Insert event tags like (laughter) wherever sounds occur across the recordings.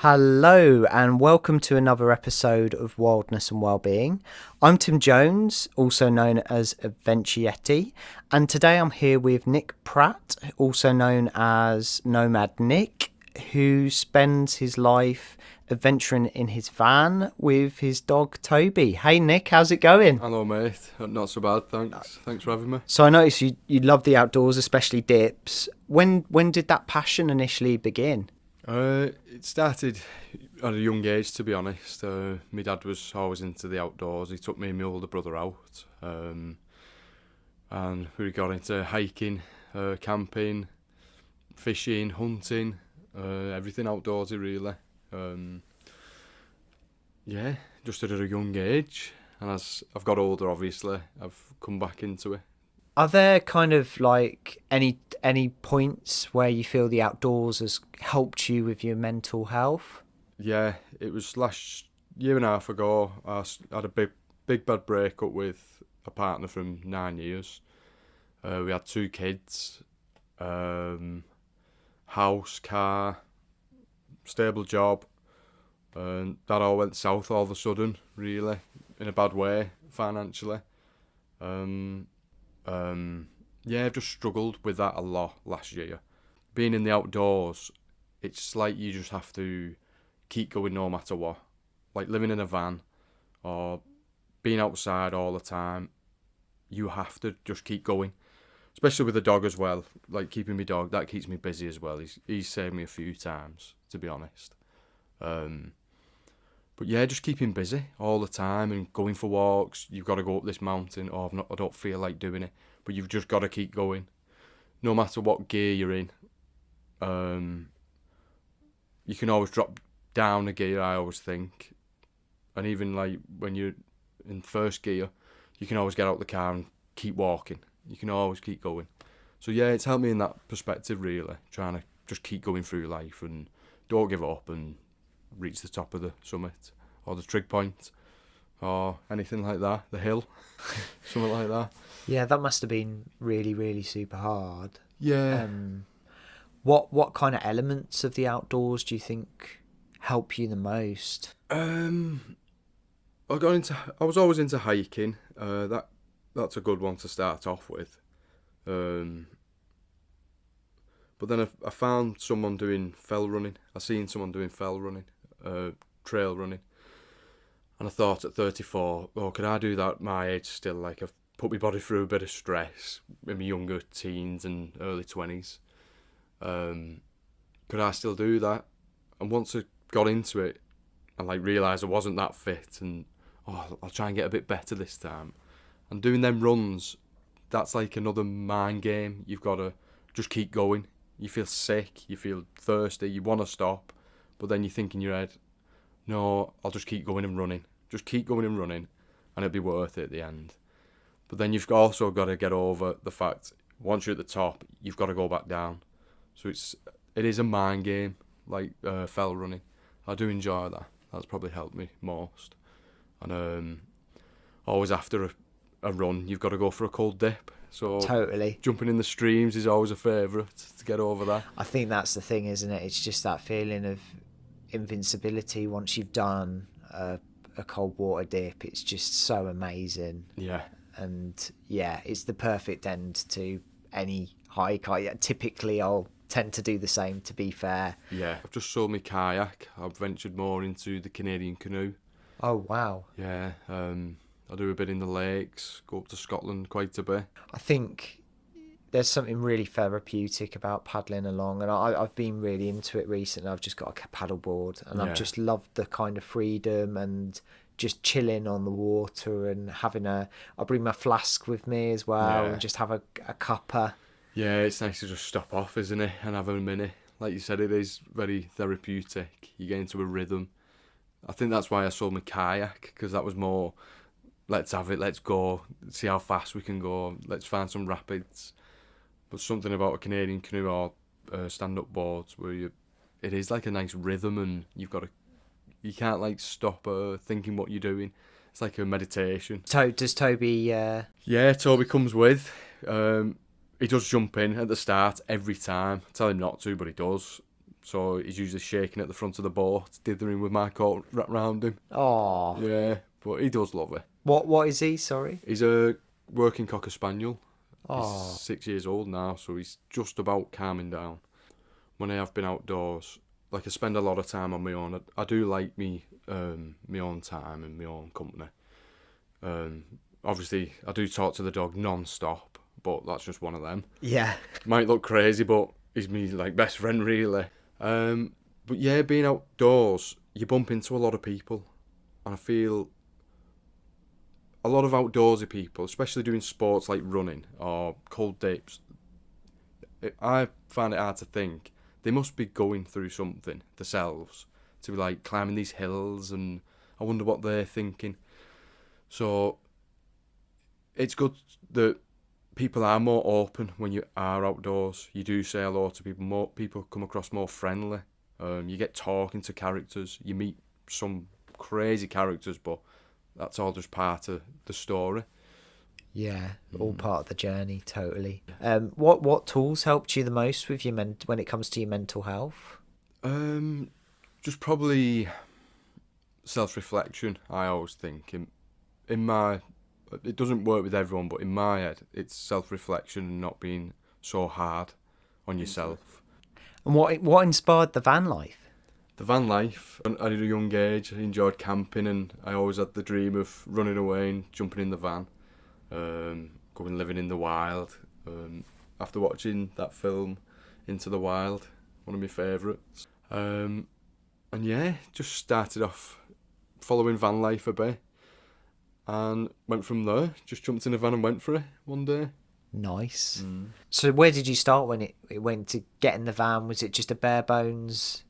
Hello, and welcome to another episode of Wildness and Wellbeing. I'm Tim Jones, also known as Adventure Yeti, and today I'm here with Nick Pratt, also known as Nomad Nick, who spends his life adventuring in his van with his dog Toby. Hey Nick, how's it going? Hello, mate. Not so bad, thanks. Thanks for having me. So I noticed you, you love the outdoors, especially dips. When when did that passion initially begin? Uh, it started at a young age, to be honest. Uh, my dad was always into the outdoors. He took me and my older brother out, um, and we got into hiking, uh, camping, fishing, hunting, uh, everything outdoorsy, really. Um, yeah, just at a young age, and as I've got older, obviously, I've come back into it. Are there kind of like any any points where you feel the outdoors has helped you with your mental health? Yeah, it was last year and a half ago. I had a big, big bad breakup with a partner from nine years. Uh, we had two kids, um, house, car, stable job, and that all went south all of a sudden. Really, in a bad way financially. Um, um, yeah, I've just struggled with that a lot last year. Being in the outdoors, it's like you just have to keep going no matter what. Like living in a van or being outside all the time, you have to just keep going. Especially with the dog as well. Like keeping my dog, that keeps me busy as well. He's he's saved me a few times, to be honest. Um, but yeah, just keeping busy all the time and going for walks. You've got to go up this mountain. Oh, I've not, I don't feel like doing it, but you've just got to keep going, no matter what gear you're in. Um, you can always drop down a gear. I always think, and even like when you're in first gear, you can always get out the car and keep walking. You can always keep going. So yeah, it's helped me in that perspective really, trying to just keep going through life and don't give up and reach the top of the summit or the trig point or anything like that, the hill, (laughs) something like that. Yeah, that must have been really really super hard. Yeah. Um, what what kind of elements of the outdoors do you think help you the most? Um, I got into. I was always into hiking. Uh, that that's a good one to start off with. Um, but then I, I found someone doing fell running. I seen someone doing fell running, uh, trail running, and I thought at 34, oh, could I do that my age still? Like I've put my body through a bit of stress in my younger teens and early 20s. Um, could I still do that? And once I got into it, and like realised I wasn't that fit, and oh, I'll try and get a bit better this time. And doing them runs, that's like another mind game. You've got to just keep going. You feel sick, you feel thirsty, you want to stop, but then you think in your head, no, I'll just keep going and running. Just keep going and running, and it'll be worth it at the end. But then you've also got to get over the fact once you're at the top, you've got to go back down. So it's it is a mind game, like uh, fell running. I do enjoy that. That's probably helped me most. And um, always after a, a run, you've got to go for a cold dip. So Totally. jumping in the streams is always a favourite to get over that. I think that's the thing, isn't it? It's just that feeling of invincibility once you've done a, a cold water dip. It's just so amazing. Yeah, and yeah, it's the perfect end to any hike. I typically I'll tend to do the same. To be fair. yeah. I've just sold my kayak. I've ventured more into the Canadian canoe. Oh wow! Yeah, um, I do a bit in the lakes. Go up to Scotland quite a bit. I think there's something really therapeutic about paddling along, and I, I've been really into it recently. I've just got a paddle board, and Yeah. I've just loved the kind of freedom and just chilling on the water and having a. I bring my flask with me as well, Yeah. and just have a, a cuppa. Yeah, it's nice to just stop off, isn't it, and have a minute. Like you said, it is very therapeutic. You get into a rhythm. I think that's why I sold my kayak because that was more. Let's have it. Let's go. See how fast we can go. Let's find some rapids. But something about a Canadian canoe or uh, stand-up boards where you, it is like a nice rhythm, and you've got to. You can't like stop uh, thinking what you're doing. It's like a meditation. To- does Toby? Uh, Yeah, Toby comes with. Um, he does jump in at the start every time. tell him not to, but he does. So he's usually shaking at the front of the boat, dithering with my coat wrapped round him. Oh, Yeah, but he does love it. what what is he? Sorry. He's a working cocker spaniel. Oh, He's six years old now, so he's just about calming down. When I have been outdoors, like I spend a lot of time on my own. I, I do like me, um, my own time and my own company. Um, obviously, I do talk to the dog non-stop, but that's just one of them. yeah. Might look crazy, but he's me like best friend really. Um, but yeah, being outdoors, you bump into a lot of people, and I feel a lot of outdoorsy people, especially doing sports like running or cold dips. I find it hard to think they must be going through something themselves to be like climbing these hills, and I wonder what they're thinking. So it's good that people are more open when you are outdoors. You do say hello to people. More people come across more friendly. Um, you get talking to characters. You meet some crazy characters, but that's all just part of the story. Yeah, all Mm. part of the journey, totally. Um, what what tools helped you the most with your men- when it comes to your mental health? Um, just probably self-reflection. I always think in in my it doesn't work with everyone, but in my head, it's self-reflection and not being so hard on yourself. And what what inspired the van life? The van life. At a young age, I enjoyed camping, and I always had the dream of running away and jumping in the van, um, going living in the wild. Um, after watching that film, Into the Wild, one of my favourites. Um, and yeah, just started off following van life a bit, and went from there. Just jumped in a van and went for it one day. Nice. So where did you start when it, it went to get in the van? Was it just a bare bones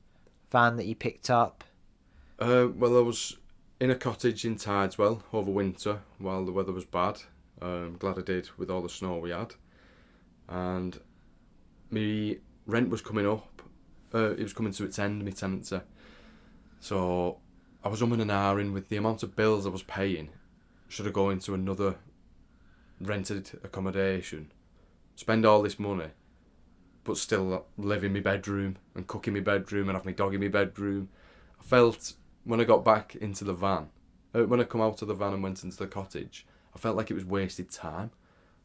van that you picked up? Uh, well, I was in a cottage in Tideswell over winter while the weather was bad. Um, glad I did with all the snow we had. And my rent was coming up. Uh, it was coming to its end, my tenancy. So I was umming and ahhing with the amount of bills I was paying. Should I go into another rented accommodation, spend all this money, but still live in my bedroom and cook in my bedroom and have my dog in my bedroom? I felt when I got back into the van, uh, when I come out of the van and went into the cottage, I felt like it was wasted time.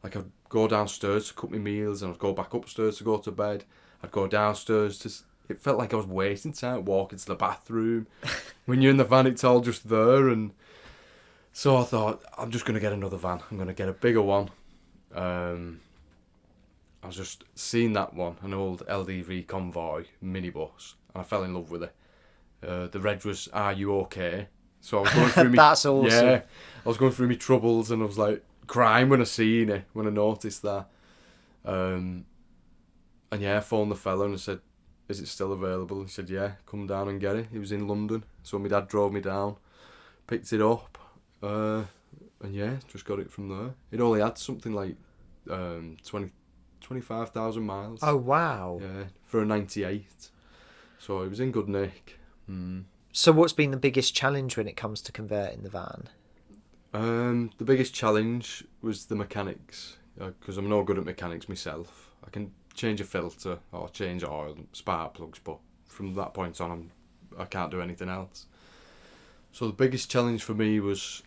Like I'd go downstairs to cook my meals and I'd go back upstairs to go to bed. I'd go downstairs to. It felt like I was wasting time walking to the bathroom. (laughs) when you're in the van, it's all just there, and so I thought I'm just gonna get another van. I'm gonna get a bigger one. Um, I was just seeing that one, an old LDV convoy minibus, and I fell in love with it. Uh, the red was "Are you okay?" So I was going through (laughs) me. That's awesome. Yeah, I was going through my troubles, and I was like crying when I seen it, when I noticed that. Um, and yeah, I phoned the fellow and I said, "Is it still available?" He said, "Yeah, come down and get it." He was in London, so my dad drove me down, picked it up, uh, and yeah, just got it from there. It only had something like um, 20, 25,000 miles. Oh wow! Yeah, for a 98. So it was in good nick. Mm. So what's been the biggest challenge when it comes to converting the van? Um, the biggest challenge was the mechanics, because I'm no good at mechanics myself. I can change a filter or change oil, and spark plugs, but from that point on, I'm, I can't do anything else. So the biggest challenge for me was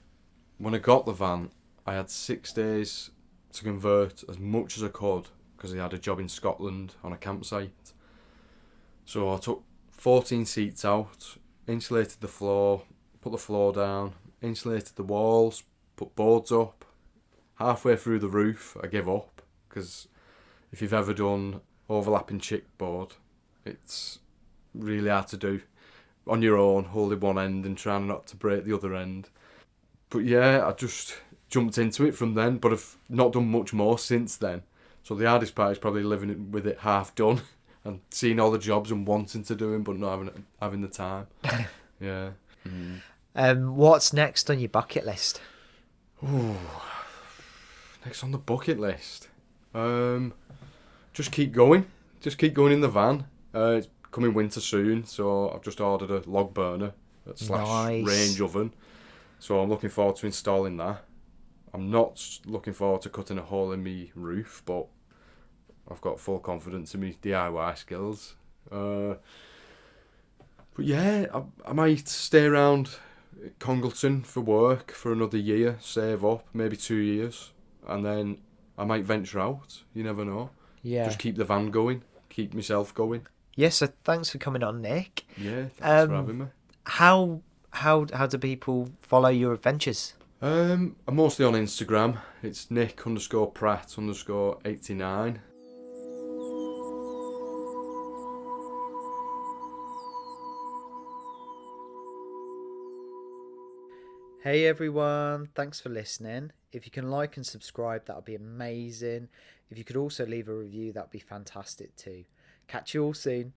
when I got the van, I had six days to convert as much as I could because I had a job in Scotland on a campsite. So I took 14 seats out, insulated the floor, put the floor down, insulated the walls, put boards up. Halfway through the roof, I give up because if you've ever done overlapping chickboard, it's really hard to do on your own, holding one end and trying not to break the other end. But yeah, I just jumped into it from then, but I've not done much more since then. So the hardest part is probably living with it half done (laughs) and seeing all the jobs and wanting to do them, but not having having the time. (laughs) yeah. Um, what's next on your bucket list? Ooh. Next on the bucket list. Um, just keep going. Just keep going in the van. Uh, it's coming winter soon, so I've just ordered a log burner slash Nice. range oven. So I'm looking forward to installing that. I'm not looking forward to cutting a hole in me roof, but I've got full confidence in me DIY skills. Uh, But yeah, I, I might stay around Congleton for work for another year, save up, maybe two years, and then I might venture out. You never know. Yeah. Just keep the van going, keep myself going. Yeah, so thanks for coming on, Nick. Yeah, thanks Um, for having me. How how how do people follow your adventures? Um, I'm mostly on Instagram. It's Nick underscore Pratt underscore eighty nine. Hey everyone, thanks for listening. If you can like and subscribe, that would be amazing. If you could also leave a review, that'd be fantastic too. Catch you all soon.